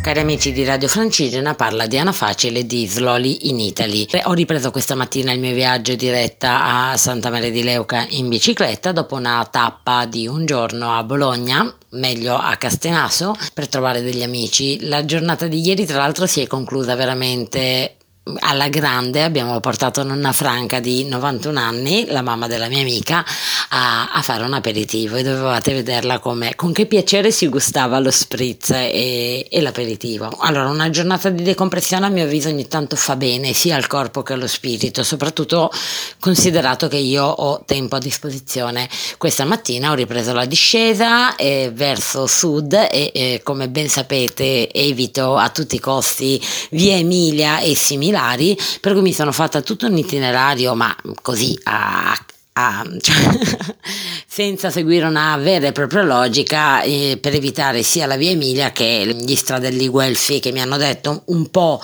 cari amici di Radio Francigena, parla Diana Facile di Slowly in Italy. Ho ripreso questa mattina il mio viaggio diretta a Santa Maria di Leuca in bicicletta dopo una tappa di un giorno a Bologna meglio a Castenaso per trovare degli amici. La giornata di ieri tra l'altro si è conclusa veramente alla grande abbiamo portato nonna Franca di 91 anni, la mamma della mia amica, a, a fare un aperitivo e dovevate vederla come, con che piacere si gustava lo spritz e, e, l'aperitivo. Allora, una giornata di decompressione a mio avviso ogni tanto fa bene sia al corpo che allo spirito, soprattutto considerato che io ho tempo a disposizione. Questa mattina ho ripreso la discesa eh, verso sud e eh, come ben sapete evito a tutti i costi via Emilia e similari per cui mi sono fatta tutto un itinerario, ma così a a, cioè, senza seguire una vera e propria logica eh, per evitare sia la via Emilia che gli stradelli guelfi che mi hanno detto un po'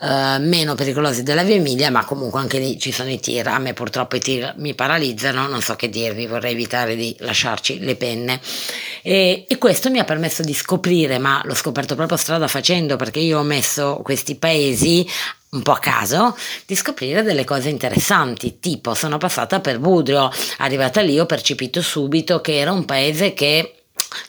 eh, meno pericolosi della via Emilia ma comunque anche lì ci sono i tir. A me purtroppo i tir mi paralizzano non so che dirvi vorrei evitare di lasciarci le penne e, e questo mi ha permesso di scoprire ma l'ho scoperto proprio strada facendo perché io ho messo questi paesi un po' a caso di scoprire delle cose interessanti, tipo sono passata per Budrio, arrivata lì ho percepito subito che era un paese che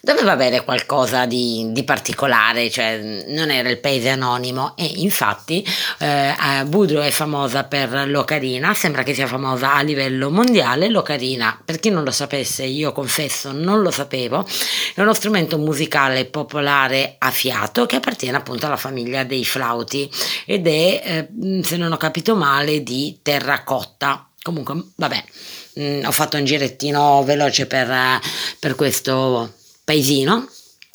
doveva avere qualcosa di, di, particolare, cioè non era il paese anonimo e infatti eh, Budrio è famosa per l'ocarina, sembra che sia famosa a livello mondiale, l'ocarina per chi non lo sapesse io confesso non lo sapevo, è uno strumento musicale popolare a fiato che appartiene appunto alla famiglia dei flauti ed è eh, se non ho capito male di terracotta, comunque vabbè. Mm, ho fatto un girettino veloce per, per questo paesino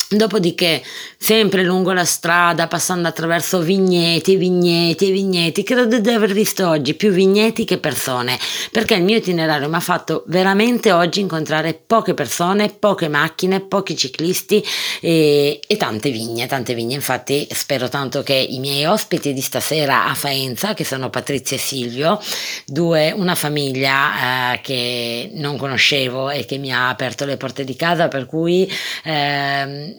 Dopodiché, sempre lungo la strada, passando attraverso vigneti, vigneti vigneti, credo di aver visto oggi più vigneti che persone, perché il mio itinerario mi ha fatto veramente oggi incontrare poche persone, poche macchine, pochi ciclisti e, e tante vigne, tante vigne. Infatti spero tanto che i miei ospiti di stasera a Faenza, che sono Patrizia e Silvio, due, una famiglia eh, che non conoscevo e che mi ha aperto le porte di casa, per cui... Eh,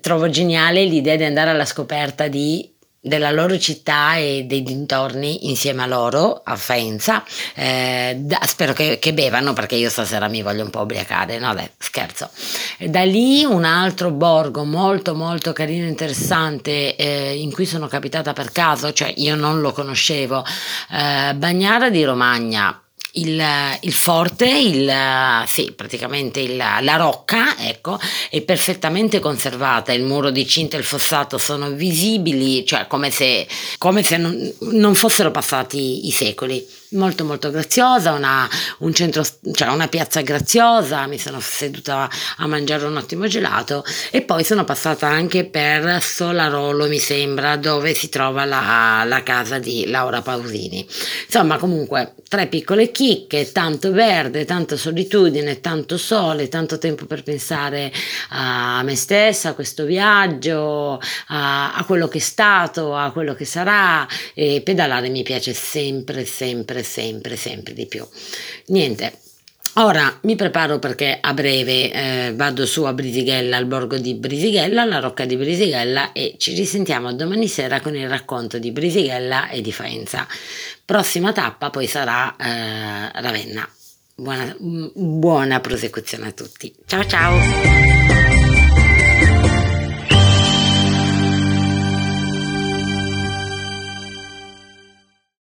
trovo geniale l'idea di andare alla scoperta di della loro città e dei dintorni insieme a loro a Faenza. Eh, da, spero che, che, bevano perché io stasera mi voglio un po' ubriacare no dai scherzo. Da lì un altro borgo molto molto carino interessante eh, in cui sono capitata per caso cioè io non lo conoscevo eh, Bagnara di Romagna il, il, forte, il, sì, praticamente il, la rocca, ecco, è perfettamente conservata, il muro di cinta e il fossato sono visibili, cioè come se, come se non, non fossero passati i secoli molto molto graziosa, una, un centro, cioè una piazza graziosa, mi sono seduta a mangiare un ottimo gelato e poi sono passata anche per Solarolo mi sembra dove si trova la, la casa di Laura Pausini. Insomma comunque tre piccole chicche, tanto verde, tanta solitudine, tanto sole, tanto tempo per pensare a me stessa, a questo viaggio, a, a quello che è stato, a quello che sarà e pedalare mi piace sempre, sempre sempre, sempre, sempre di più. Niente. Ora mi preparo perché a breve eh, vado su a Brisighella, al borgo di Brisighella, alla rocca di Brisighella e ci risentiamo domani sera con il racconto di Brisighella e di Faenza. Prossima tappa poi sarà eh, Ravenna. Buona, buona prosecuzione a tutti. Ciao ciao!